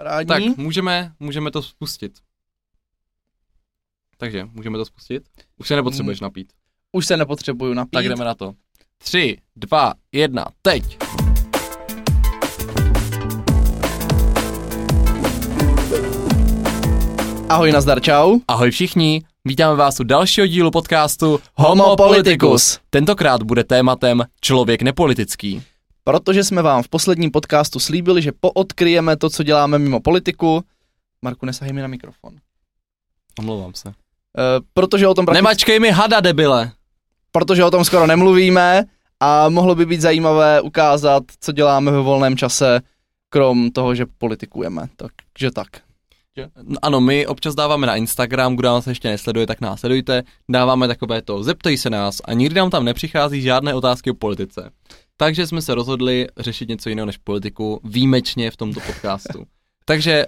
Parádní. Tak, můžeme, můžeme to spustit. Takže, můžeme to spustit? Už se nepotřebuješ napít. Už se nepotřebuju napít. Tak jdeme na to. Tři, dva, jedna, teď. Ahoj, nazdar, čau. Ahoj všichni, vítáme vás u dalšího dílu podcastu Homo Politicus. Tentokrát bude tématem člověk nepolitický. Protože jsme vám v posledním podcastu slíbili, že poodkryjeme to, co děláme mimo politiku. Marku, nesahej mi na mikrofon. Omlouvám se. Uh, protože o tom prakticky, Nemačkej mi hada, debile. protože o tom skoro nemluvíme a mohlo by být zajímavé ukázat, co děláme ve volném čase, krom toho, že politikujeme. Takže tak. No Ano, my občas dáváme na Instagram, kdo nás ještě nesleduje, tak nás sledujte. Dáváme takové to, zeptej se nás a nikdy nám tam nepřichází žádné otázky o politice. Takže jsme se rozhodli řešit něco jiného než politiku, výjimečně v tomto podcastu. Takže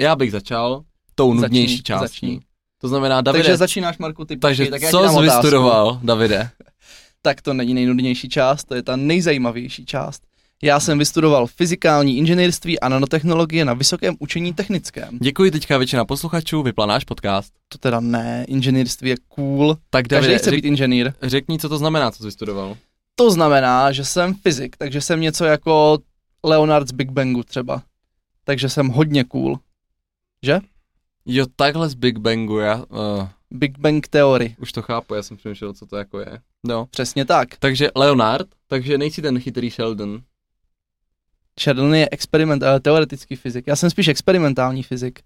já bych začal tou Začni, nudnější částí. začni. To znamená, Davide, Takže začínáš, Marku, ty takže počkej, tak co jsi vystudoval, Davide? Tak to není nejnudnější část, to je ta nejzajímavější část. Já jsem vystudoval fyzikální inženýrství a nanotechnologie na Vysokém učení technickém. Děkuji, teďka většina posluchačů vypla náš podcast. To teda ne, inženýrství je cool. Tak Každý Davide, chce řek, být inženýr. řekni, co to znamená, co jsi vystudoval. To znamená, že jsem fyzik, takže jsem něco jako Leonard z Big Bangu třeba. Takže jsem hodně cool. Jo, takhle z Big Bangu, já uh, Big Bang teorie. už to chápu, já jsem přemýšlel, co to jako je. No. Přesně tak. Takže Leonard, takže nejsi ten chytrý Sheldon. Sheldon je experiment, uh, teoretický fyzik. Já jsem spíš experimentální fyzik.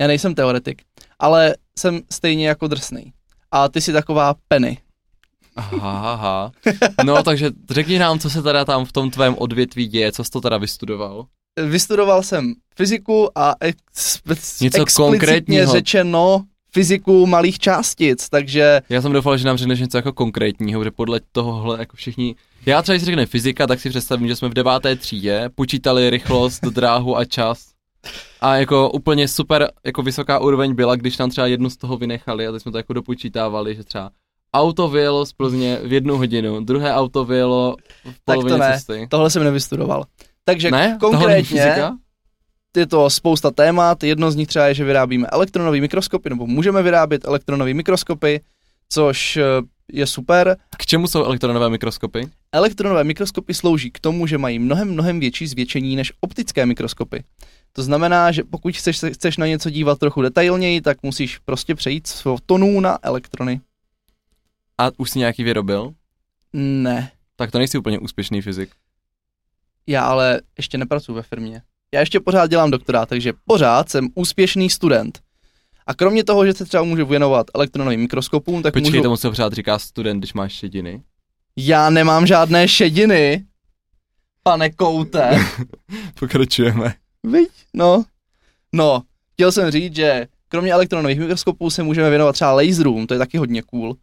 Já nejsem teoretik, ale jsem stejně jako drsný. A ty jsi taková Penny. Aha, aha. No, takže řekni nám, co se teda tam v tom tvém odvětví děje, co jsi to teda vystudoval. Vystudoval jsem fyziku a ex, Něco explicitně konkrétního. řečeno fyziku malých částic, takže Já jsem doufal, že nám řekneš něco jako konkrétního, že podle tohohle jako všichni... Já třeba, když řekne fyzika, tak si představím, že jsme v deváté třídě počítali rychlost, dráhu a čas. A jako úplně super, jako vysoká úroveň byla, když nám třeba jednu z toho vynechali a teď jsme to jako dopočítávali, že třeba auto vyjelo z Plzně v jednu hodinu, druhé auto vyjelo v Tak to polovině ne. cesty. tohle jsem nevystudoval. Takže Ne? Konkrétně je to spousta témat, jedno z nich třeba je, že vyrábíme elektronové mikroskopy, nebo můžeme vyrábět elektronové mikroskopy, což eh, je super. K čemu jsou elektronové mikroskopy? Elektronové mikroskopy slouží k tomu, že mají mnohem, mnohem větší zvětšení než optické mikroskopy. To znamená, že pokud chceš, chceš na něco dívat trochu detailněji, tak musíš prostě přejít z fotonů na elektrony. A už jsi nějaký vyrobil? Ne, Tak to nejsi úplně úspěšný fyzik. já ale ještě nepracuji ve firmě. Já ještě pořád dělám doktorát, takže pořád jsem úspěšný student. A kromě toho, že se třeba můžu věnovat elektronovým mikroskopům, tak Počkej, můžu... tomu se pořád říká student, když máš šediny. Já nemám žádné šediny, pane Koute. Pokračujeme. Viď? No. No, chtěl jsem říct, že kromě elektronových mikroskopů se můžeme věnovat třeba laserům, to je taky hodně cool.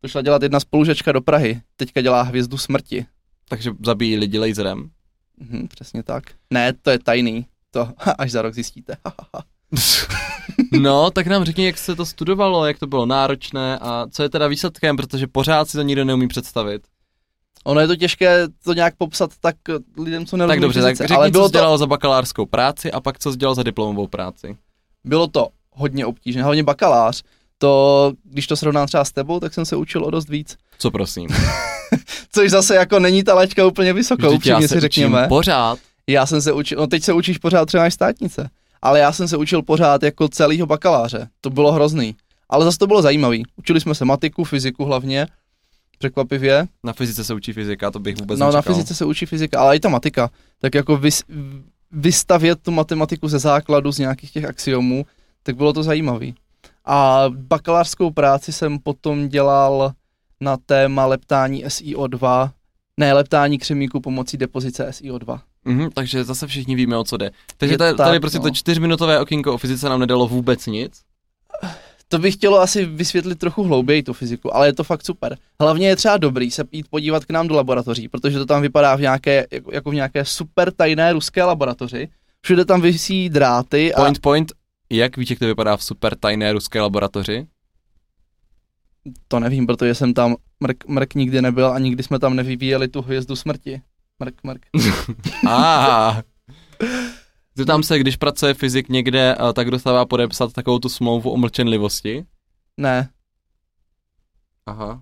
To šla dělat jedna spolužačka do Prahy, teďka dělá hvězdu smrti. Takže zabíjí lidi laserem. Mhm, přesně tak. Ne, to je tajný. To až za rok zjistíte. No, tak nám řekni, jak se to studovalo, jak to bylo náročné a co je teda výsledkem, protože pořád si to nikdo neumí představit. ono je to těžké to nějak popsat tak eh, lidem, co nerozumí tak dobře, tak řekni, ale co bylo jsi to, dělal za bakalářskou práci a pak co jsi dělal za diplomovou práci. bylo to hodně obtížné, hlavně bakalář. To, když to srovnám třeba s tebou, tak jsem se učil o dost víc. Co prosím? Což zase jako není ta laťka úplně já upřímně se si řekněme. pořád. Já jsem se učil, no teď se učíš pořád třeba až státnice, ale já jsem se učil pořád jako celýho bakaláře. To bylo hrozný. Ale zase to bylo zajímavý. Učili jsme se matiku, fyziku hlavně, překvapivě. Na fyzice se učí fyzika, to bych vůbec No na nečekal. fyzice se učí fyzika, ale i ta matika. Tak jako vys, vystavět tu matematiku ze základu, z nějakých těch axiomů, tak bylo to zajímavý. A bakalářskou práci jsem potom dělal na téma leptání SiO2, ne leptání křemíku pomocí depozice SiO2. Mhm, takže zase všichni víme, o co jde. Takže tady, tady prostě no. to čtyřminutové okénko o fyzice nám nedalo vůbec nic. To bych chtělo asi vysvětlit trochu hlouběji tu fyziku, ale je to fakt super. Hlavně je třeba dobrý se jít podívat k nám do laboratoří, protože to tam vypadá v nějaké, jako, jako v nějaké super tajné ruské laboratoři. Všude tam visí dráty a Point, point, jak víš, jak to vypadá v super tajné ruské laboratoři? to nevím, protože jsem tam mrk, mrk nikdy nebyl a nikdy jsme tam nevyvíjeli tu hvězdu smrti. Mrk, mrk. Ah, Zeptám se, když pracuje fyzik někde, eh, tak dostává podepsat takovou tu smlouvu o mlčenlivosti? Ne, Aha.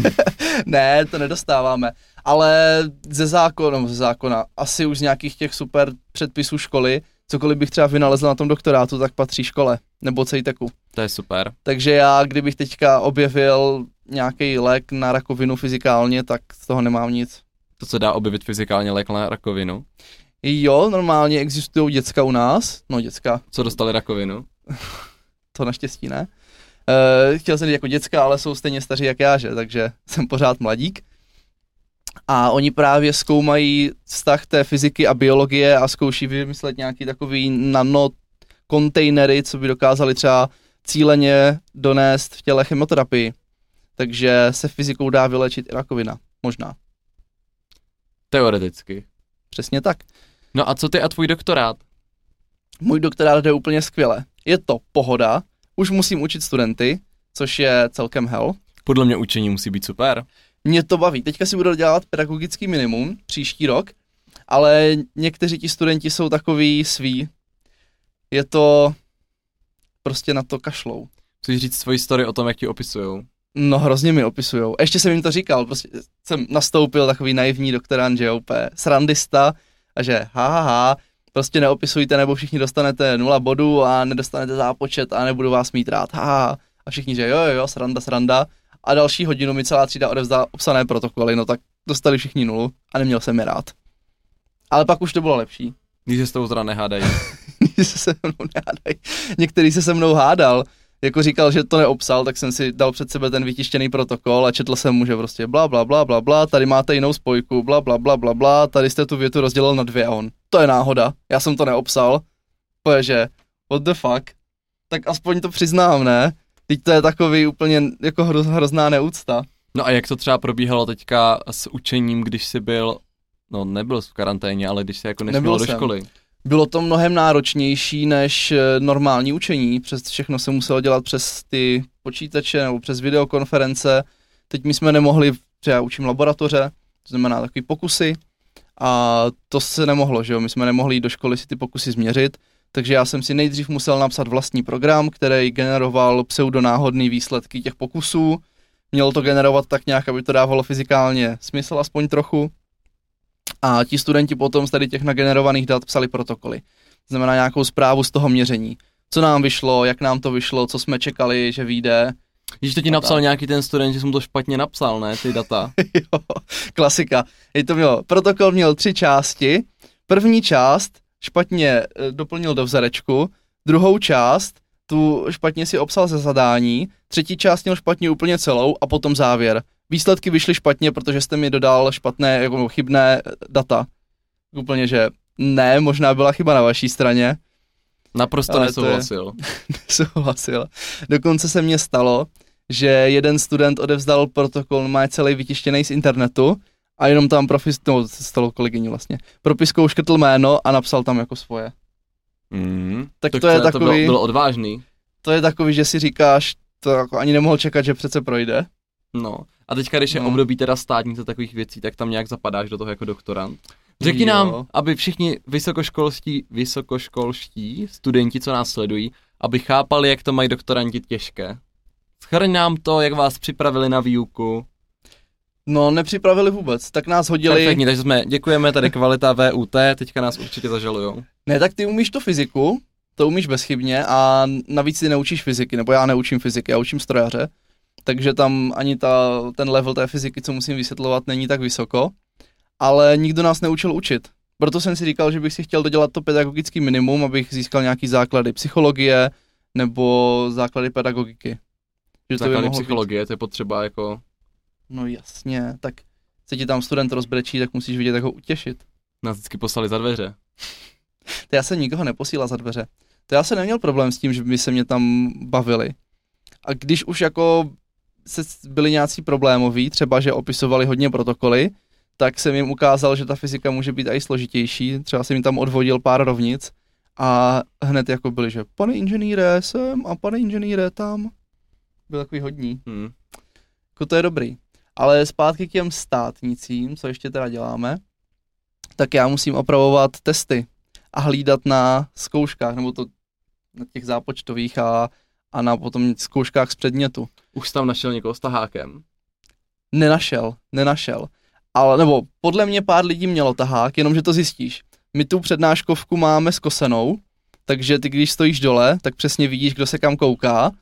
ne, to nedostáváme. Ale ze zákona, ze zákona, asi už z nějakých těch super předpisů školy, cokoliv bych třeba vynalezl na tom doktorátu, tak patří škole, nebo CEITECu. To je super. Takže já, kdybych teďka objevil nějaký lék na rakovinu fyzikálně, tak z toho nemám nic. To se dá objevit fyzikálně lék na rakovinu. Jo, normálně existují děcka u nás, no děcka, Co dostali rakovinu? to naštěstí ne. Uh, chtěl jsem říct jako děcka, ale jsou stejně staří jak já, že? takže jsem pořád mladík. A oni právě zkoumají vztah té fyziky a biologie a zkouší vymyslet nějaký takový nano kontejnery, co by dokázali třeba cíleně donést v těle chemoterapii. Takže se fyzikou dá vylečit i rakovina. Možná. Teoreticky. Přesně tak. No a co ty a tvůj doktorát? Můj doktorát jde úplně skvěle. Je to pohoda, už musím učit studenty, což je celkem hell. Podle mě učení musí být super. Mě to baví. Teďka si budu dělat pedagogický minimum příští rok, ale někteří ti studenti jsou takový svý. Je to prostě na to kašlou. Chceš říct svoji story o tom, jak ti opisujou? No hrozně mi opisujou. Ještě jsem jim to říkal, prostě jsem nastoupil takový naivní doktorant, že je úplně srandista a že ha, ha, ha prostě neopisujte, nebo všichni dostanete nula bodů a nedostanete zápočet a nebudu vás mít rád, ha, ha. A všichni, že jo, jo, jo, sranda, sranda. A další hodinu mi celá třída odevzdá obsané protokoly, no tak dostali všichni nulu a neměl jsem je rád. Ale pak už to bylo lepší. Když se s tou teda nehádají. Když se se mnou nehádají. Některý se se mnou hádal, jako říkal, že to neobsal, tak jsem si dal před sebe ten vytištěný protokol a četl jsem mu, že prostě bla bla bla bla bla, tady máte jinou spojku, bla bla bla bla bla, tady jste tu větu rozdělil na dvě a on. To je náhoda, já jsem to neobsal. To že, what the fuck, tak aspoň to přiznám, ne? Teď to je takový úplně jako hroz, hrozná neúcta. No a jak to třeba probíhalo teďka s učením, když jsi byl, no nebyl jsi v karanténě, ale když jsi jako nesměl do jsem. školy? Bylo to mnohem náročnější než eh, normální učení, přes všechno se muselo dělat přes ty počítače nebo přes videokonference. Teď my jsme nemohli, třeba učím laboratoře, to znamená takový pokusy a to se nemohlo, že jo, my jsme nemohli jít do školy si ty pokusy změřit, takže já jsem si nejdřív musel napsat vlastní program, který generoval pseudonáhodné výsledky těch pokusů. Mělo to generovat tak nějak, aby to dávalo fyzikálně smysl aspoň trochu. A ti studenti potom z tady těch nagenerovaných dat psali protokoly. To znamená nějakou zprávu z toho měření. Co nám vyšlo, jak nám to vyšlo, co jsme čekali, že vyjde. Když to ti napsal tak. nějaký ten student, že jsem to špatně napsal, ne, ty data. jo, klasika. Je to mělo, protokol měl tři části. První část špatně eh, doplnil do vzorečku, druhou část tu špatně si obsal ze zadání, třetí část měl špatně úplně celou a potom závěr. Výsledky vyšly špatně, protože jste mi dodal špatné, jako chybné eh, data. Úplně, že ne, možná byla chyba na vaší straně. Naprosto Ale to je- nesouhlasil. Souhlasil. Dokonce se mně stalo, že jeden student odevzdal protokol, má celý vytištěný z internetu a jenom tam profis, no, se stalo kolegyni vlastně, propiskou škrtl jméno a napsal tam jako svoje. Mm. Tak to je to bylo, takový- bylo odvážný. To je takový, že si říkáš, to jako ani nemohl čekat, že přece projde. No. A teďka, když je No. období teda státnice takových věcí, tak tam nějak zapadáš do toho jako doktorant. Řekni Jo. nám, aby všichni vysokoškolští, vysokoškolští studenti, co nás sledují, aby chápali, jak to mají doktoranti těžké. Schrň nám to, jak vás připravili na výuku. No, nepřipravili vůbec, tak nás hodili. Perfektní, takže jsme, děkujeme, tady kvalita VUT, teďka nás určitě zažalujou. Ne, tak ty umíš tu fyziku, to umíš bezchybně a navíc ty neučíš fyziky, nebo já neučím fyziky, já učím strojaře, takže tam ani ta, ten level té fyziky, co musím vysvětlovat, není tak vysoko, ale nikdo nás neučil učit. Proto jsem si říkal, že bych si chtěl dodělat to pedagogický minimum, abych získal nějaký základy psychologie nebo základy pedagogiky. Že to by Základy mohlo být- psychologie, to je potřeba jako... No jasně, tak se ti tam student rozbrečí, tak musíš vidět, jak ho utěšit. Nás vždycky poslali za dveře. To já jsem nikoho neposílal za dveře. To já jsem neměl problém s tím, že by se mě tam bavili. A když už jako se byli nějací problémoví, třeba že opisovali hodně protokoly, tak jsem jim ukázal, že ta fyzika může být i složitější. Třeba jsem jim tam odvodil pár rovnic a hned jako byli, že pane inženýre sem a pane inženýre tam. Byl takový hodní. Hm. Jako to je dobrý. Ale zpátky k těm státnicím, co ještě teda děláme, tak já musím opravovat testy. a hlídat na zkouškách, nebo to na těch zápočtových a, a na potom zkouškách z předmětu. Už jsi tam našel někoho s tahákem? Nenašel, nenašel. Ale, nebo podle mě pár lidí mělo tahák, jenomže to zjistíš. My tu přednáškovku máme skosenou, takže ty když stojíš dole, tak přesně vidíš, kdo se kam kouká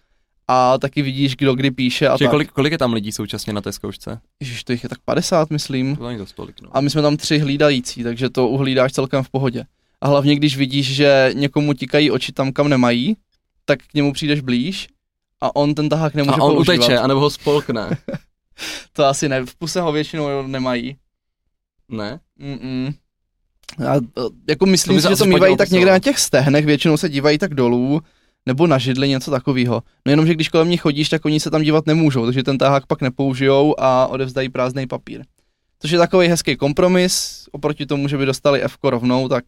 a taky vidíš, kdo kdy píše a tak. kolik, kolik je tam lidí současně na té zkoušce? Ježiš, to jich je tak 50, myslím. To není to stolik, no. A my jsme tam tři hlídající, takže to uhlídáš celkem v pohodě. A hlavně, když vidíš, že někomu tikají oči tam, kam nemají, tak k němu přijdeš blíž a on ten tahák nemůže A on používat. uteče, anebo ho spolkne. To asi ne, v puse ho většinou nemají. ne? Mm-mm. A, e, jako myslím by si, že to mývají tak někde na těch stehnech, většinou se dívají tak dolů, nebo na židli, něco takového. No jenom, že když kolem nich chodíš, tak oni se tam dívat nemůžou, takže ten tahák pak nepoužijou a odevzdají prázdný papír. Což je takový hezký kompromis, oproti tomu, že by dostali F rovnou, tak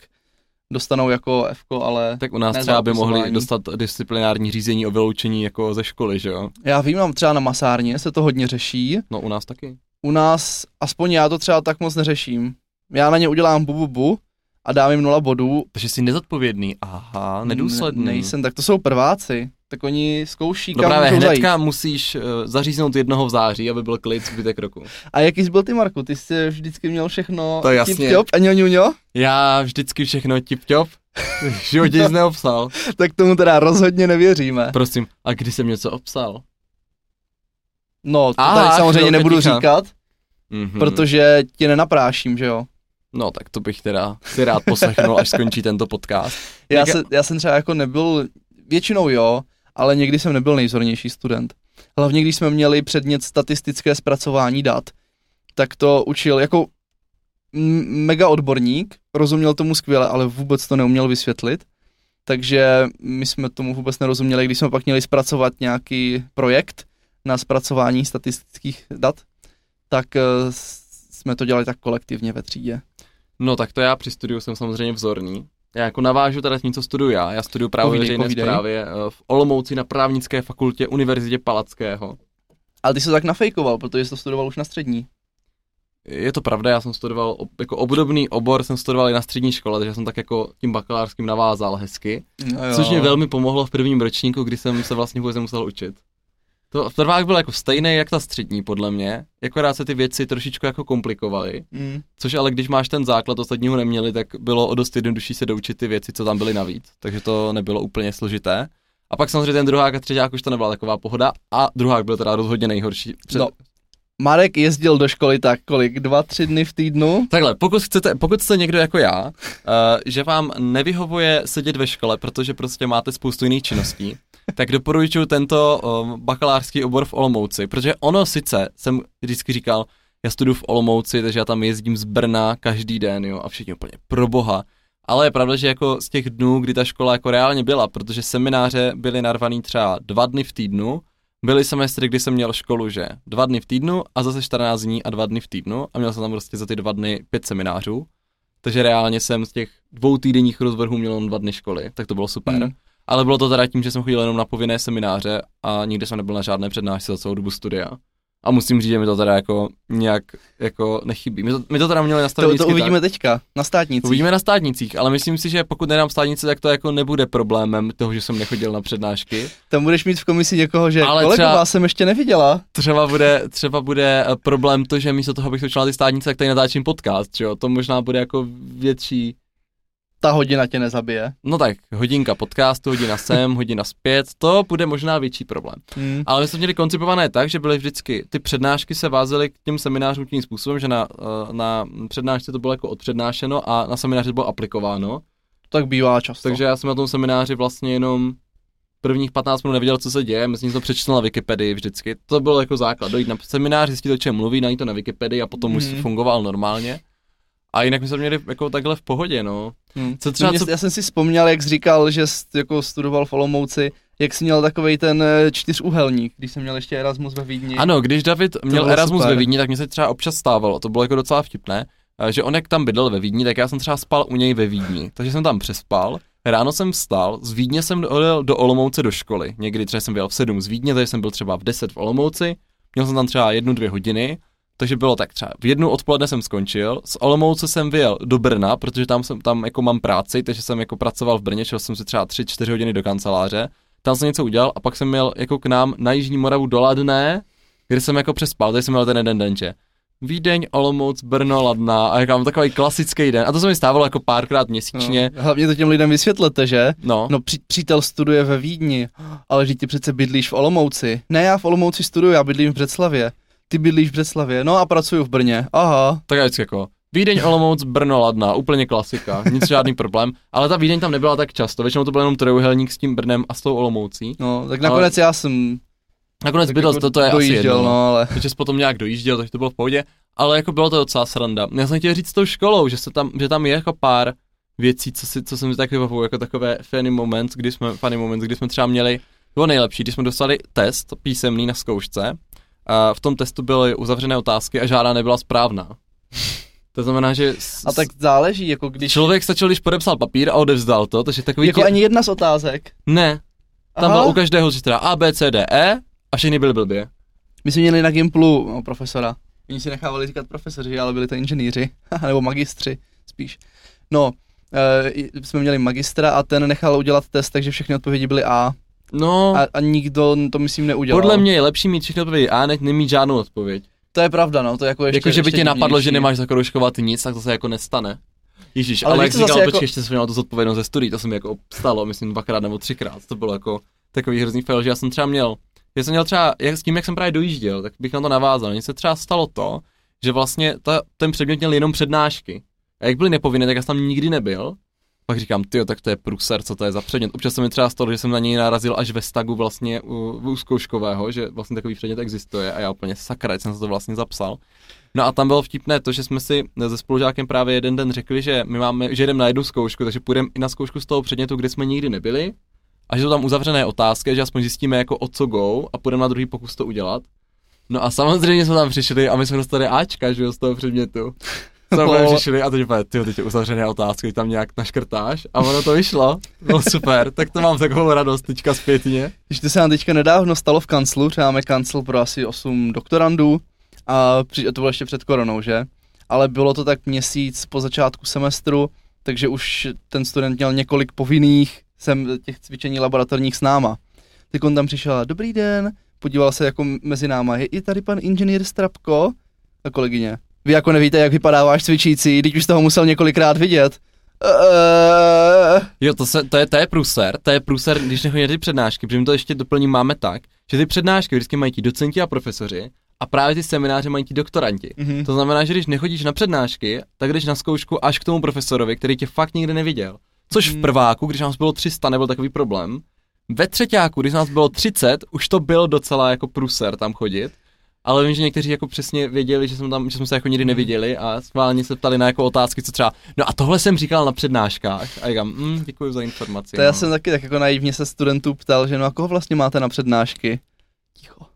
dostanou jako F, ale Tak u nás třeba by mohli dostat disciplinární řízení o vyloučení jako ze školy, že jo? já vím, mám třeba na masárně se to hodně řeší. No u nás taky. U nás, aspoň já to třeba tak moc neřeším. Já na ně udělám bu, bu, bu a dám jim nula bodů Takže jsi nezodpovědný. Aha, nedůsledný. Ne, nejsem, tak to jsou prváci. Tak oni zkouší, kam právě můžou hnedka zajít. musíš uh, zaříznout jednoho v září, aby byl klid zbytek roku. A jaký jsi byl ty, Marku? Ty jsi vždycky měl všechno To jasně. tip-top a ňo, ňo, ňo? Já vždycky všechno tip-top, v životě nic neobsal. Tak tomu teda rozhodně nevěříme. Prosím, a kdy jsem něco obsal? No, to Aha, tady samozřejmě nebudu říkat, Mhm. protože ti nenapráším, že jo? No tak to bych teda si rád poslechnul, až skončí tento podcast. Já, se, já jsem třeba jako nebyl, většinou jo, ale někdy jsem nebyl nejzornější student. Hlavně když jsme měli předmět statistické zpracování dat, tak to učil jako mega odborník, rozuměl tomu skvěle, ale vůbec to neuměl vysvětlit. Takže my jsme tomu vůbec nerozuměli, když jsme pak měli zpracovat nějaký projekt na zpracování statistických dat, tak eh, jsme to dělali tak kolektivně ve třídě. No tak to já při studiu jsem samozřejmě vzorný. Já jako navážu teda tím, co studuju já. Já studuju právo Povídej, veřejné povídej. zprávě eh, v Olomouci na právnické fakultě Univerzitě Palackého. Ale ty jsi to tak nafejkoval, protože jsi to studoval už na střední. Je to pravda, já jsem studoval jako obdobný obor, jsem studoval i na střední škole, takže jsem tak jako tím bakalářským navázal hezky. No Což mě velmi pomohlo v prvním ročníku, kdy jsem se vlastně vůbec nemusel učit. To v prvák byl jako stejný jak ta střední, podle mě, akorát se ty věci trošičku jako komplikovaly, Mm. což ale když máš ten základ, ostatní ho neměli, tak bylo o dost jednodušší se doučit ty věci, co tam byly navíc, takže to nebylo úplně složité. A pak samozřejmě ten druhák a třeťák už to nebyla taková pohoda a druhák byl teda rozhodně nejhorší. Před... No. Marek jezdil do školy tak kolik? Dva, tři dny v týdnu? Takhle, pokud chcete, pokud jste někdo jako já, uh, že vám nevyhovuje sedět ve škole, protože prostě máte spoustu jiných činností, tak doporučuji tento um, bakalářský obor v Olomouci, protože ono sice, jsem vždycky říkal, já studuju v Olomouci, takže já tam jezdím z Brna každý den, jo, a všichni úplně pro boha. Ale je pravda, že jako z těch dnů, kdy ta škola jako reálně byla, protože semináře byly narvaný třeba dva dny v týdnu, byly semestry, kdy jsem měl školu, že dva dny v týdnu a zase 14 dní a dva dny v týdnu a měl jsem tam prostě za ty dva dny pět seminářů. Takže reálně jsem z těch dvou týdenních rozvrhů měl jenom dva dny školy, tak to bylo super. Hmm. Ale bylo to teda tím, že jsem chodil jenom na povinné semináře a nikdy jsem nebyl na žádné přednášce za celou dobu studia. A musím říct, že mi to teda jako nějak jako nechybí. My to, my to teda měli To, nastavené to vždycky uvidíme tak. teďka, na státnici. Uvidíme na státnicích, ale myslím si, že pokud nedám státnice, tak to jako nebude problémem toho, že jsem nechodil na přednášky. Tam budeš mít v komisi někoho, že Ale kolego, třeba- vás jsem ještě neviděla. Třeba bude, třeba bude eh, problém to, že místo toho, abych točil na ty státnice, tak tady natáčím podcast, že jo? To možná bude jako větší, Ta hodina tě nezabije. no tak, hodinka podcastu, hodina sem, hodina zpět, to bude možná větší problém. Hmm. Ale my jsme měli koncipované tak, že byly vždycky, ty přednášky se vázely k těm seminářům tím způsobem, že na, eh, na přednášce to bylo jako odpřednášeno a na semináři to bylo aplikováno. Tak bývá často. Takže já jsem na tom semináři vlastně jenom prvních 15 minut nevěděl, co se děje, myslím, že to přečetl na Wikipedii vždycky. To bylo jako základ, dojít na seminář, zjistit, o čem mluví, najít to na Wikipedii a potom už Mhm. fungoval normálně. A jinak my jsme měli jako takhle v pohodě, no. Hmm. Co třeba, Mě, co... Já jsem si vzpomněl, jak jsi říkal, že jsi jako studoval v Olomouci, jak jsi měl takovej ten eh, čtyřúhelník, když jsem měl ještě Erasmus ve Vídni. Ano, když David měl Erasmus super. ve Vídni, tak mě se třeba občas stávalo, to bylo jako docela vtipné, eh, že on jak tam bydlel ve Vídni, tak já jsem třeba spal u něj ve Vídni, takže jsem tam přespal, ráno jsem vstal, z Vídně jsem dojel do Olomouce do školy, někdy třeba jsem byl v 7 z Vídně, takže jsem byl třeba v 10 v Olomouci, měl jsem tam třeba jednu, dvě hodiny, takže bylo tak třeba v jednu odpoledne jsem skončil, z Olomouce jsem vyjel do Brna, protože tam jsem tam jako mám práci, takže jsem jako pracoval v Brně, šel jsem si třeba 3-4 hodiny do kanceláře, tam jsem něco udělal a pak jsem měl jako k nám na Jižní Moravu do Ladné, kde jsem jako přespal, tady jsem měl ten jeden den, že Vídeň, Olomouc, Brno, Ladná a jako mám takový klasický den. A to se mi stávalo jako párkrát měsíčně. No, hlavně to těm lidem vysvětlete, že? No. No, při, přítel studuje ve Vídni, ale že ty přece bydlíš v Olomouci. Ne, já v Olomouci studuju, já bydlím v Břeclavě. Ty bydlíš v Břeclavě, no a pracuju v Brně. Aha. Tak já vždycky jako Vídeň, Olomouc, Brno, Ladna, úplně klasika, nic žádný problém. Ale ta Vídeň tam nebyla tak často, většinou to byl jenom trojuhelník s tím Brnem a s tou Olomoucí. No, tak nakonec ale... já jsem Nakonec bydlel, jako to, to je asi dojížděl, jedno. no, ale... Takže jsi potom nějak dojížděl, takže to bylo v pohodě. Ale jako bylo to docela sranda. Já jsem chtěl říct s tou školou, že, se tam, že tam je jako pár věcí, co, si, co jsem si tak vybavuju, jako takové funny moments, kdy jsme, funny moments, kdy jsme třeba měli, bylo nejlepší, když jsme dostali test písemný na zkoušce, v tom testu byly uzavřené otázky a žádná nebyla správná. To znamená, že s, A tak záleží, jako když... člověk stačil, když podepsal papír a odevzdal to, takže takový Jako ti- ani jedna z otázek. Ne, tam Aha. bylo u každého, teda A, B, C, D, E a všechny byly blbě. My jsme měli na Gimplu no, profesora. Oni si nechávali říkat profesoři, ale byli to inženýři. Nebo magistři, spíš. No, e, jsme měli magistra a ten nechal udělat test, takže všechny odpovědi byly A. No, A, a nikdo to, myslím, neudělal. podle mě je lepší mít všechny odpovědi A, než nemít žádnou odpověď. To je pravda, no, to je jako ještě Jako, že by ještě tě napadlo, že nemáš zakroužkovat nic, tak to se jako nestane. Ježíš, ale, Ale jak říkal, počkej, jako- ještě jsem měl tu zodpovědnost ze studií, to se mi jako stalo, myslím dvakrát nebo třikrát, to bylo jako takový hrozný fail, že já jsem třeba měl, já jsem měl třeba, jak, s tím, jak jsem právě dojížděl, tak bych na to navázal, mně se třeba stalo to, že vlastně ta, ten předmět měl jenom přednášky. A jak byly nepovinné, tak já jsem tam nikdy nebyl. Pak říkám, ty tak to je pruser, co to je za předmět. Občas se mi třeba stalo, že jsem na něj narazil až ve stagu vlastně u, u zkouškového, že vlastně takový předmět existuje a já úplně sakra, jsem se to vlastně zapsal. No a tam bylo vtipné to, že jsme si se spolužákem právě jeden den řekli, že my máme, že jdeme na jednu zkoušku, takže půjdeme i na zkoušku z toho předmětu, kde jsme nikdy nebyli. A že jsou tam uzavřené otázky, že aspoň zjistíme jako o co go a půjdeme na druhý pokus to udělat. No a samozřejmě jsme tam přišli a my jsme dostali Ačka, že jo, z toho předmětu. Tam přišli a teď úplně, ty teď je uzavřené otázky, tam nějak naškrtáš a ono to vyšlo. Bylo super, tak to mám takovou radost teďka zpětně. Když to se nám teďka nedávno stalo v kanclu, třeba máme kancel pro asi 8 doktorandů a to bylo ještě před koronou, že? Ale bylo to tak měsíc po začátku semestru, takže už ten student měl několik povinných sem těch cvičení laboratorních s náma. Teď on tam přišel, a, dobrý den, podíval se jako mezi náma, je, je tady pan inženýr Strapko? A kolegyně, vy jako nevíte, jak vypadá váš cvičící, teď už jste ho musel několikrát vidět. Eee, Jo, to, se, to, je, to je průser, to je průser, když nechodí ty přednášky, protože my to ještě doplním máme tak, že ty přednášky vždycky mají ti docenti a profesoři a právě ty semináře mají ti doktoranti. Mhm. To znamená, že když nechodíš na přednášky, tak jdeš na zkoušku až k tomu profesorovi, který tě fakt nikdy neviděl. Což v Mhm. prváku, když nás bylo 300, nebyl takový problém. Ve třetíku, když nás bylo 30, už to byl docela jako průser tam chodit. Ale vím, že někteří jako přesně věděli, že jsme tam, že jsme se jako nikdy neviděli a schválně se ptali na jako otázky, co třeba, no a tohle jsem říkal na přednáškách a říkám, mm, děkuji za informaci. To já no. jsem taky tak jako naivně se studentů ptal, že no a koho vlastně máte na přednášky? Ticho.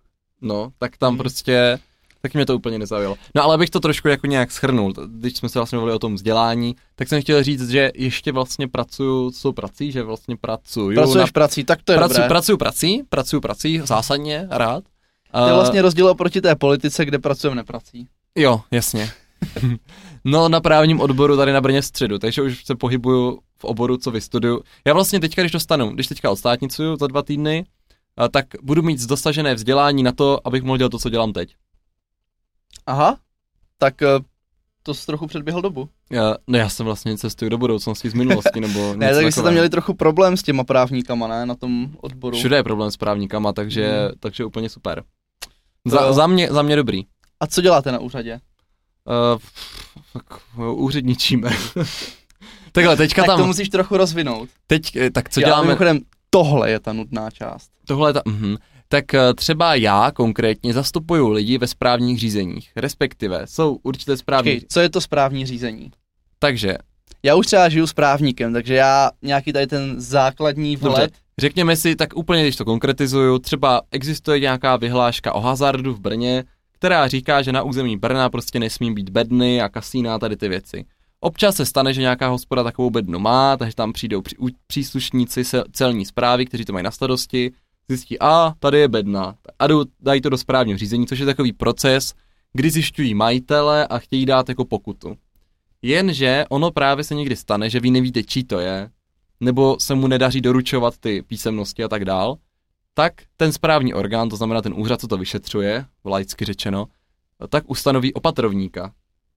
No, tak tam Hmm. prostě, taky mě to úplně nezaujalo. No ale abych to trošku jako nějak schrnul, když jsme se vlastně mluvili o tom vzdělání, tak jsem chtěl říct, že ještě vlastně pracuju s tou prací, že vlastně pracuju Pracuješ na, prací, tak to je pracuju, dobré. pracuju prací, pracuju prací, zásadně, rád. To je A- vlastně rozdíl oproti té politice, kde pracujeme neprací. Jo, jasně. no na právním odboru tady na Brně středu, takže už se pohybuju v oboru, co vystuduju. Já vlastně teďka, když dostanu, když teďka odstátnicuju za dva týdny, a tak budu mít dosažené vzdělání na to, abych mohl dělat to, co dělám teď. Aha, tak eh, to jsi trochu předběhl dobu. Já, ne, já jsem vlastně cestuju do budoucnosti z minulosti, nebo něco Ne, tak jste tam měli trochu problém s těma právníkama, ne, na tom odboru. Všude je problém s právníkama, takže, Hmm. takže úplně super. Za, za, mě, za mě dobrý. A co děláte na úřadě? Uh, tak úředničíme. Takhle, teďka tak tam, to musíš trochu rozvinout. teď, eh, tak co Já, děláme, Mimochodem, tohle je ta nudná část. tohle je ta, mhm. tak eh, třeba já konkrétně zastupuju lidi ve správních řízeních, respektive jsou určité správní, Počkej, co je to správní řízení? takže Já už třeba žiju s právníkem, takže já nějaký tady ten základní Dobře. Řekněme si, tak úplně když to konkretizuju, třeba existuje nějaká vyhláška o hazardu v Brně, která říká, že na území Brna prostě nesmí být bedny a kasína a tady ty věci. Občas se stane, že nějaká hospoda takovou bednu má, takže tam přijdou při, u- příslušníci se, celní zprávy, kteří to mají na starosti, zjistí, a tady je bedna, a jdu, dají to do správního řízení, což je takový proces, kdy zjišťují majitele a chtějí dát jako pokutu. Jenže ono právě se někdy stane, že vy nevíte, čí to je, nebo se mu nedaří doručovat ty písemnosti a tak dál, tak ten správní orgán, to znamená ten úřad, co to vyšetřuje, laicky řečeno, tak ustanoví opatrovníka.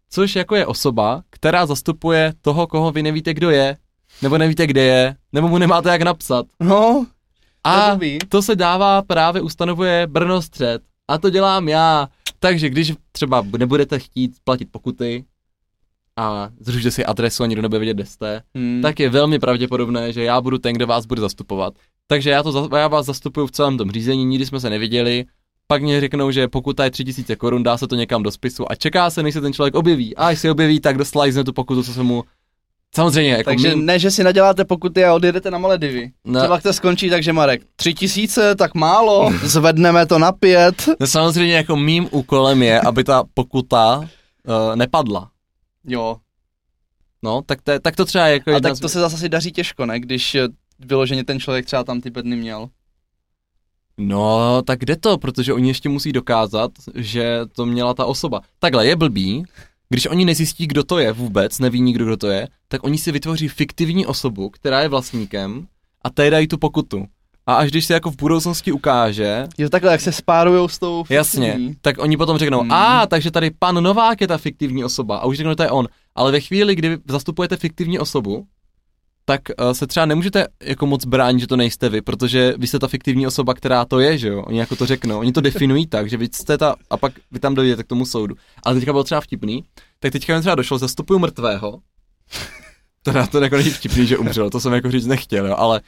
Což jako je osoba, která zastupuje toho, koho vy nevíte, kdo je, nebo nevíte, kde je, nebo mu nemáte jak napsat. No, A to se dává právě ustanovuje Brno střed. A to dělám já. Takže když třeba nebudete chtít platit pokuty a zrušíte si adresu a nikdo nebude vědět, kde jste, hmm. tak je velmi pravděpodobné, že já budu ten, kdo vás bude zastupovat. Takže já, to, za- já vás zastupuju v celém tom řízení, nikdy jsme se neviděli, pak mě řeknou, že pokuta je 3000 korun, dá se to někam do spisu a čeká se, než se ten člověk objeví. A až se objeví, tak doslajzne tu pokutu, co se mu... Samozřejmě, jako Takže my... ne, že si naděláte pokuty a odjedete na Maledivy. No. Třeba to skončí tak, že Marek, tři tisíce, tak málo, zvedneme to na pět. No samozřejmě jako mým úkolem je, aby ta pokuta uh, nepadla. Jo, No, tak to, tak to třeba jako a tak z- to se zase asi daří těžko, ne? Když eh, vyloženě ten člověk třeba tam ty bedny měl. No, tak jde to, protože oni ještě musí dokázat, že to měla ta osoba. Takhle, je blbý, když oni nezjistí, kdo to je vůbec, neví nikdo, kdo to je, tak oni si vytvoří fiktivní osobu, která je vlastníkem a té dají tu pokutu. A až když se jako v budoucnosti ukáže, Jo, takhle, jak se spárujou s tou jasně, fiktivní. tak oni potom řeknou, Hmm. a takže tady pan Novák je ta fiktivní osoba a už řeknou, že to je on. Ale ve chvíli, kdy zastupujete fiktivní osobu, tak uh, se třeba nemůžete jako moc bránit, že to nejste vy, protože vy jste ta fiktivní osoba, která to je, že jo? Oni jako to řeknou, oni to definují tak, že vy jste ta, a pak vy tam dojdete k tomu soudu. Ale teďka bylo třeba vtipný, tak teďka mi třeba došlo, zastupuju mrtvého, teda to jako není vtipný, že umřel, to jsem jako říct nechtěl, jo, ale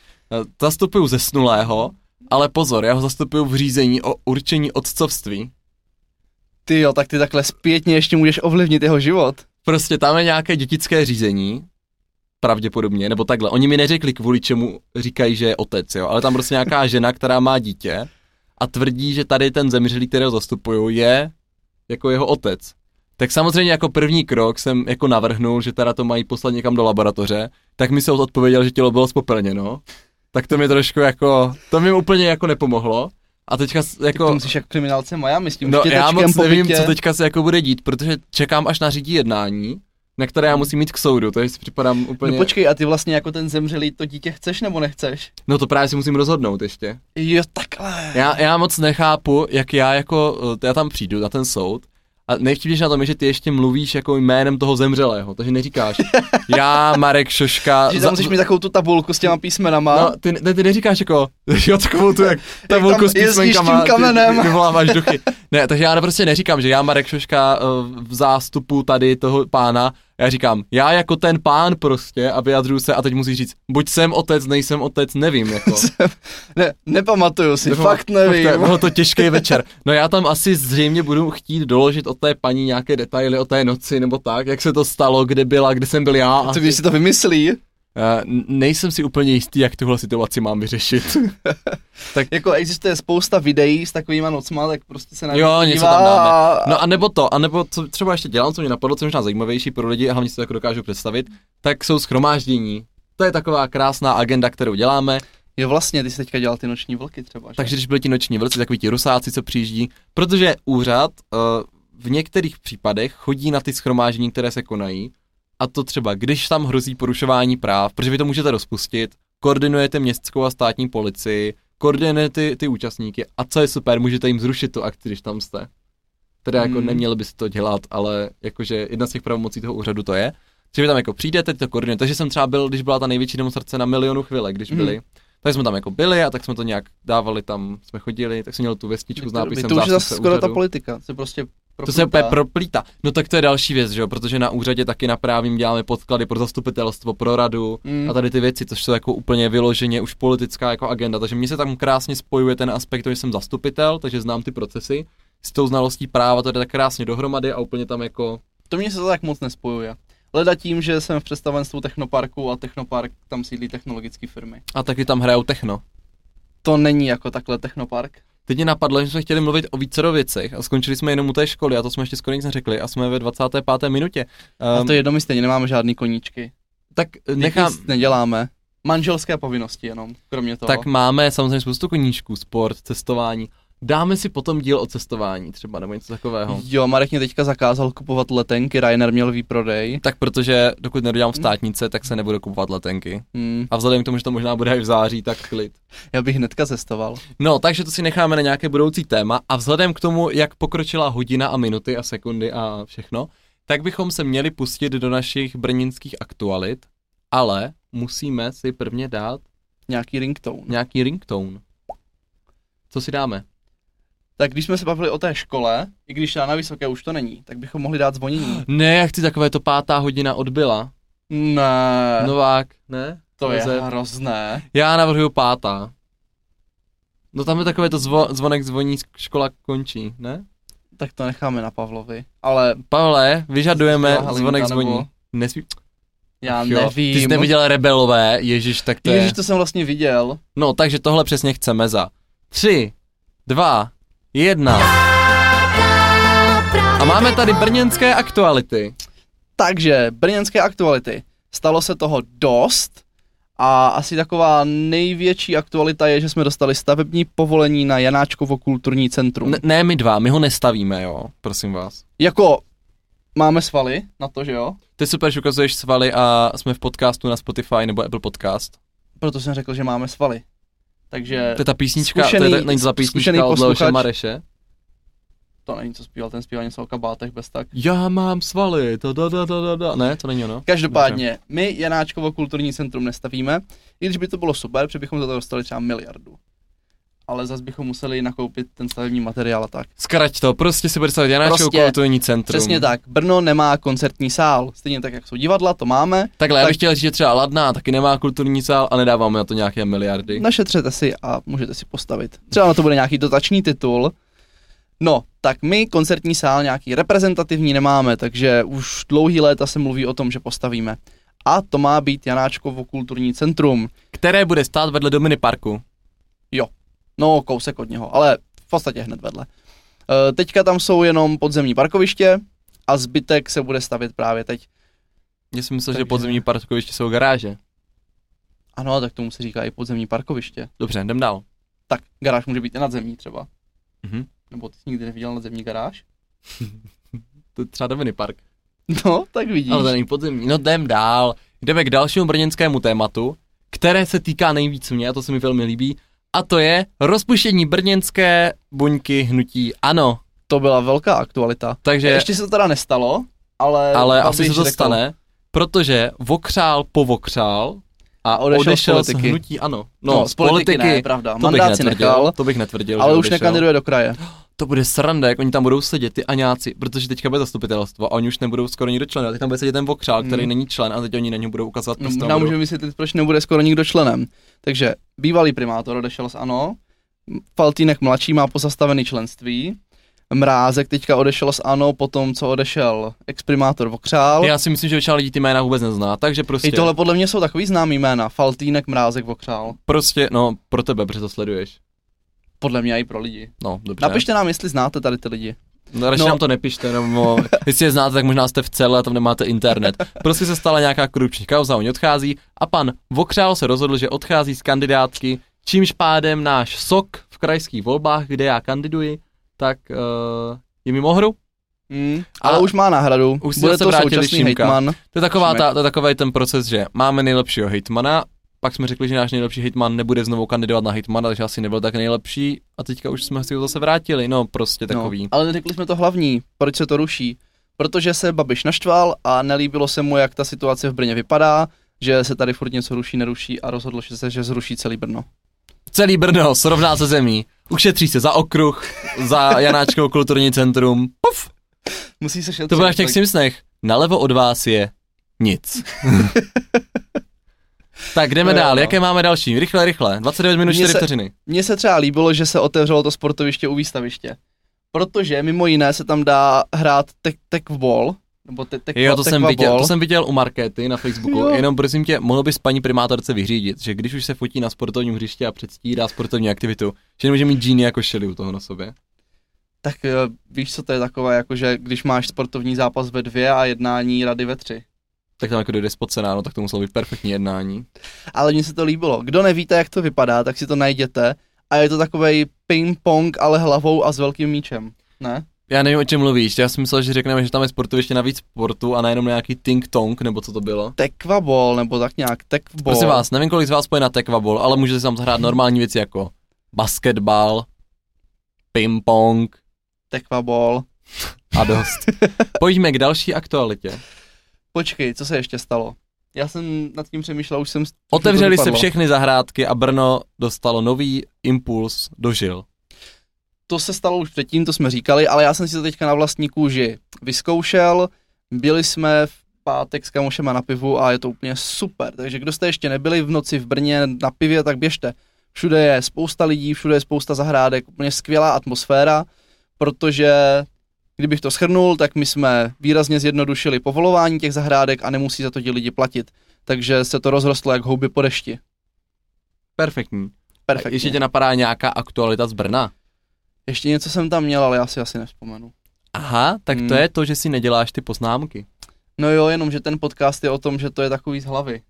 zastupuju zesnulého, ale pozor, já ho zastupuju v řízení o určení otcovství. Ty jo, tak ty takhle zpětně ještě můžeš ovlivnit jeho život. Prostě tam je nějaké dětické řízení, pravděpodobně, nebo takhle. Oni mi neřekli, kvůli čemu říkají, že je otec, jo, ale tam prostě nějaká žena, která má dítě a tvrdí, že tady ten zemřelý, kterého zastupuju, je jako jeho otec. Tak samozřejmě jako první krok jsem jako navrhnul, že teda to mají poslat někam do laboratoře, tak mi se odpověděl, že tělo bylo spopelněno. Tak to mi trošku jako, to mi úplně jako nepomohlo. A teďka Jako... To musíš jako kriminálce Miami s tím No já moc po nevím, co teďka se jako bude dít, protože čekám až na řídí jednání, na které já musím mít k soudu, takže si připadám úplně... No počkej, a ty vlastně jako ten zemřelý to dítě chceš nebo nechceš? No to právě si musím rozhodnout ještě. Jo, takhle. Já, já moc nechápu, jak já jako, eh, já tam přijdu na ten soud a nejvtipnější na tom je, že ty ještě mluvíš jako jménem toho zemřelého, takže neříkáš já, Marek Šoška... Že tam musíš mít takovou tu tabulku s těma písmenama. No, ty, ne, ty neříkáš jako, jo, takovou tu jak tabulku s písmenkama, tím kamenem. Ty, vyvoláváš duchy. Ne, takže já prostě neříkám, že já Marek Šoška eh, v zástupu tady toho pána, já říkám, já jako ten pán prostě a vyjadřuju se a teď musíš říct, buď jsem otec, nejsem otec, nevím, jako. Ne, nepamatuju si, Nebo- fakt nevím. je- Bylo to těžký večer. No já tam asi zřejmě budu chtít doložit od té paní nějaké detaily o té noci nebo tak, jak se to stalo, kde byla, kde jsem byl já. Co když si to vymyslí? Nejsem si úplně jistý, jak tuhle situaci mám vyřešit. Jako existuje spousta videí s takovýma nocma, tak prostě se na Jo, něco tam dáme. No a nebo to, a nebo co třeba ještě dělám, co mě napadlo, co je možná zajímavější pro lidi a hlavně si to jako dokážu představit, tak jsou schromáždění. To je taková krásná agenda, kterou děláme. Jo, vlastně, ty jsi teďka dělal ty noční vlky třeba, že? Takže když byli ti noční vlci, takový ti rusáci, co přijíždí, protože úřad uh, v některých případech chodí na ty schromáždění, které se konají, a to třeba, když tam hrozí porušování práv, protože vy to můžete rozpustit, koordinujete městskou a státní policii, koordinujete ty, ty účastníky a co je super, můžete jim zrušit tu akci, když tam jste. Teda jako Hmm. neměli byste to dělat, ale jakože jedna z těch pravomocí toho úřadu to je. Že vy tam jako přijdete, teď to koordinujete. Takže jsem třeba byl, když byla ta největší demonstrace na milionu chvíle, když Hmm. byli. Tak jsme tam jako byli a tak jsme to nějak dávali tam, jsme chodili, tak jsem měl tu vestičku s nápisem to už zase skoro ta politika, se prostě To se úplně proplítá. proplítá. No tak to je další věc, že jo, protože na úřadě taky na právním děláme podklady pro zastupitelstvo, pro radu Mm. a tady ty věci, což jsou jako úplně vyloženě už politická jako agenda. Takže mně se tam krásně spojuje ten aspekt, že jsem zastupitel, takže znám ty procesy, s tou znalostí práva to jde tak krásně dohromady a úplně tam jako To mě se to tak moc nespojuje. Leda tím, že jsem v představenstvu Technoparku a Technopark, tam sídlí technologické firmy. a taky tam hrajou techno. To není jako takhle Technopark. Teď mě napadlo, že jsme chtěli mluvit o vícero věcech a skončili jsme jenom u té školy a to jsme ještě skoro nic neřekli a jsme ve 25. minutě. A Um, to je jedno, my stejně nemáme žádný koníčky. tak Nechám... nechám, Nic neděláme. Manželské povinnosti jenom, kromě toho. tak máme samozřejmě spoustu koníčků, sport, cestování. Dáme si potom díl o cestování třeba, nebo něco takového. Jo, Marek mě teďka zakázal kupovat letenky, Rainer měl výprodej. Tak protože dokud nedodělám státnice, tak se nebudu kupovat letenky. Hmm, A vzhledem k tomu, že to možná bude i v září, tak klid. já bych hnedka cestoval. No, takže to si necháme na nějaké budoucí téma a vzhledem k tomu, jak pokročila hodina a minuty a sekundy a všechno, tak bychom se měli pustit do našich brněnských aktualit, ale musíme si prvně dát Nějaký ringtone. nějaký ringtone. Co si dáme? Tak když jsme se bavili o té škole, i když já na vysoké už to není, tak bychom mohli dát zvonění. Ne, já chci takové to pátá hodina odbyla. Ne, Novák, ne? to je Josef. hrozné. Já navrhuju pátá. No tam je takové to zvo, zvonek zvoní, škola končí, ne? Tak to necháme na Pavlovi. Ale Pavle, vyžadujeme Halinka, zvonek nebo- zvoní. Nesmí... já Jo, nevím. Ty jsi neviděl Rebelové, ježiš, tak to je... Ježiš, to jsem vlastně viděl. No, takže tohle přesně chceme za tři, dva, jedna. A máme tady brněnské aktuality. Takže, brněnské aktuality. Stalo se toho dost a asi taková největší aktualita je, že jsme dostali stavební povolení na Janáčkovo kulturní centrum. Ne, ne my dva, my ho nestavíme, jo, prosím vás. Jako, máme svaly na to, že jo? Ty super, že ukazuješ svaly a jsme v podcastu na Spotify nebo Apple Podcast. Proto jsem řekl, že máme svaly. Takže To je ta písnička, Zkušený- to je, není to ta písnička od Leoše. Mareše? to není, co zpíval, ten zpíval něco o kabátech bez tak. Já mám svaly, to da, da, da, da, da. Ne, to není ono. Každopádně, my Janáčkovo kulturní centrum nestavíme, i když by to bylo super, protože bychom za to dostali třeba miliardu. Ale zase bychom museli nakoupit ten stavební materiál a tak. Zkrať to, prostě si bude stavit Janáčkovo Prostě, kulturní centrum. Přesně tak. Brno nemá koncertní sál. Stejně tak, jak jsou divadla, to máme. Takhle, já Tak- bych chtěl říct, že třeba Ladná taky nemá kulturní sál a nedáváme na to nějaké miliardy. Našetřete si a můžete si postavit. Třeba na to bude nějaký dotační titul. No, tak my koncertní sál nějaký reprezentativní nemáme, takže už dlouhý léta se mluví o tom, že postavíme. A to má být Janáčkovo kulturní centrum. Které bude stát vedle Dominy Parku. No, kousek od něho, ale v podstatě hned vedle. E, teďka tam jsou jenom podzemní parkoviště a zbytek se bude stavět právě teď. Já si myslel, že Takže- podzemní parkoviště jsou garáže. Ano, tak tomu se říká i podzemní parkoviště. Dobře, jdem dál. Tak, garáž může být i nadzemní třeba. Mhm. Nebo ty jsi nikdy neviděl nadzemní garáž? To je třeba Dominy Park. No, tak vidíš. Ale to není podzemní. No jdem dál. Jdeme k dalšímu brněnskému tématu, které se týká nejvíc mě, a to se mi velmi líbí, a to je rozpuštění brněnské buňky hnutí ANO. To byla velká aktualita. Takže, Ještě se to teda nestalo, ale... ale asi se to řekl- stane, protože vokřál povokřál a odešel odešel, z politiky. hnutí ANO. No, No, z politiky, ne, pravda. to bych Mandát si netvrdil, nechal, to bych netvrdil, ale už nekandiduje do kraje. To bude sranda, jak oni tam budou sedět, ty aňáci, protože teďka bude zastupitelstvo a oni už nebudou skoro nikdo člen. Teď tam bude sedět ten vokřál, který Hmm. není člen a teď oni na něj budou ukazovat No, prstem. a možná budou- můžeme vysvětlit, proč nebude skoro nikdo členem. Takže bývalý primátor odešel z ANO, Faltýnek mladší má pozastavený členství, Mrázek teďka odešel z ANO po tom, co odešel exprimátor Vokřál. Já si myslím, že většina lidí ty jména vůbec nezná, takže prostě, I tohle podle mě jsou takový známý jména. Faltýnek, Mrázek, Vokřál. prostě, no, pro tebe, protože to sleduješ. Podle mě i pro lidi. No, dobře. Napište nám, jestli znáte tady ty lidi. No, radši No. nám to nepište, nebo jestli je znáte, tak možná jste v celé a tam nemáte internet. Prostě se stala nějaká korupční kauza, oni odchází a pan Vokřál se rozhodl, že odchází z kandidátky, čímž pádem náš sok v krajských volbách, kde já kandiduji, tak uh, je mimo hru. A Ale už má náhradu. už Bude to vrátili současný hejtman. To je, taková ta, to je takový ten proces, že máme nejlepšího hejtmana, pak jsme řekli, že náš nejlepší hejtman nebude znovu kandidovat na hejtmana, takže asi nebyl tak nejlepší a teďka už jsme si ho zase vrátili, no prostě takový. No, ale neřekli jsme to hlavní, proč se to ruší. Protože se Babiš naštval a nelíbilo se mu, jak ta situace v Brně vypadá, že se tady furt něco ruší, neruší a rozhodl se, že zruší celý Brno. Celý Brno srovná se zemí. Ušetří se za okruh, za Janáčkovo kulturní centrum. Puf, Musí se šetřit. to bylo v těch Simpsonech. Nalevo od vás je nic. tak jdeme Jo, dál, no. jaké máme další? Rychle, rychle. 29 minut Mně 4 se- vteřiny. Mně se třeba líbilo, že se otevřelo to sportoviště u výstaviště. Protože mimo jiné se tam dá hrát tek, tekvball, nebo te, tek, Jo, to jsem, viděl, to jsem viděl u Markéty na Facebooku, Jo. jenom prosím tě, mohl bys paní primátorce vyřídit, že když už se fotí na sportovním hřišti a předstírá sportovní aktivitu, že nemůže mít džíny jako šely u toho na sobě. Tak eh, víš, co to je takové, jako že když máš sportovní zápas ve dvě a jednání rady ve tři. Tak tam jako dojde spocená, no tak to muselo být perfektní jednání. Ale mně se to líbilo. Kdo nevíte, jak to vypadá, tak si to najděte. A je to takový ping-pong, ale hlavou a s velkým míčem. Ne? Já nevím, o čem mluvíš. Já jsem myslel, že řekneme, že tam je sportoviště navíc sportu a nejenom nějaký ting tong, nebo co to bylo. Tekvabol, nebo tak nějak, tekvabol. Prosím vás, nevím, kolik z vás poje na tekvabol, ale můžete si tam zahrát normální věci jako basketbal, ping-pong Tekvabol. a dost. Pojďme k další aktualitě. Počkej, co se ještě stalo? Já jsem nad tím přemýšlel, už jsem... Otevřeli se všechny zahrádky a Brno dostalo nový impuls do žil. To se stalo už předtím, to jsme říkali, ale já jsem si to teďka na vlastní kůži vyzkoušel. Byli jsme v pátek s kamošema na pivu a je to úplně super. Takže kdo jste ještě nebyli v noci v Brně na pivě, tak běžte. Všude je spousta lidí, všude je spousta zahrádek, úplně skvělá atmosféra, protože kdybych to shrnul, tak my jsme výrazně zjednodušili povolování těch zahrádek a nemusí za to ti lidi platit. Takže se to rozrostlo jak houby po dešti. Perfektní. Perfektně. Ještě tě napadá nějaká aktualita z Brna? Ještě něco jsem tam měl, ale já si asi nevzpomenu. Aha, tak to Hmm. je to, že si neděláš ty poznámky. No jo, jenom že ten podcast je o tom, že to je takový z hlavy.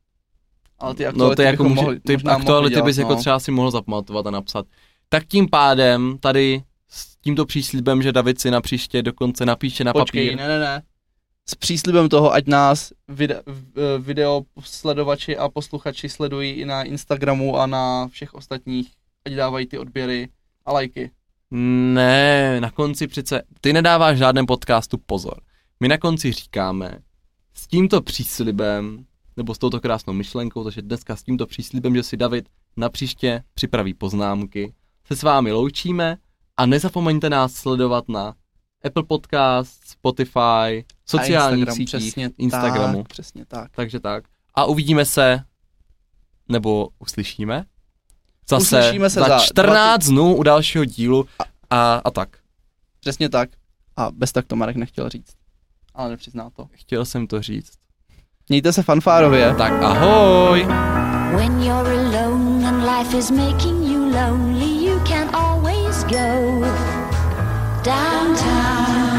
Ale ty No aktuality ty jako bychom může, mohli, ty aktuality mohli bys dělat, jako no. třeba si mohl zapamatovat a napsat. Tak tím pádem tady tímto příslibem, že David si na příště dokonce napíše na Počkej, papír. ne, ne, ne. S příslibem toho, ať nás vide, v- video sledovači a posluchači sledují i na Instagramu a na všech ostatních, ať dávají ty odběry a lajky. Ne, na konci přece, ty nedáváš žádném podcastu pozor. My na konci říkáme, s tímto příslibem, nebo s touto krásnou myšlenkou, takže dneska s tímto příslibem, že si David na příště připraví poznámky, se s vámi loučíme a nezapomeňte nás sledovat na Apple Podcast, Spotify, sociálních a Instagram, sítích, přesně Instagramu. Tak, přesně tak. Takže tak. A uvidíme se, nebo uslyšíme, zase Uslyšíme se za za 14 dnů u dalšího dílu a, a tak. Přesně tak. A bez tak to Marek nechtěl říct. Ale nepřizná to. Chtěl jsem to říct. Mějte se fanfárově. Tak ahoj! When you're alone and life is making you lonely, go downtown.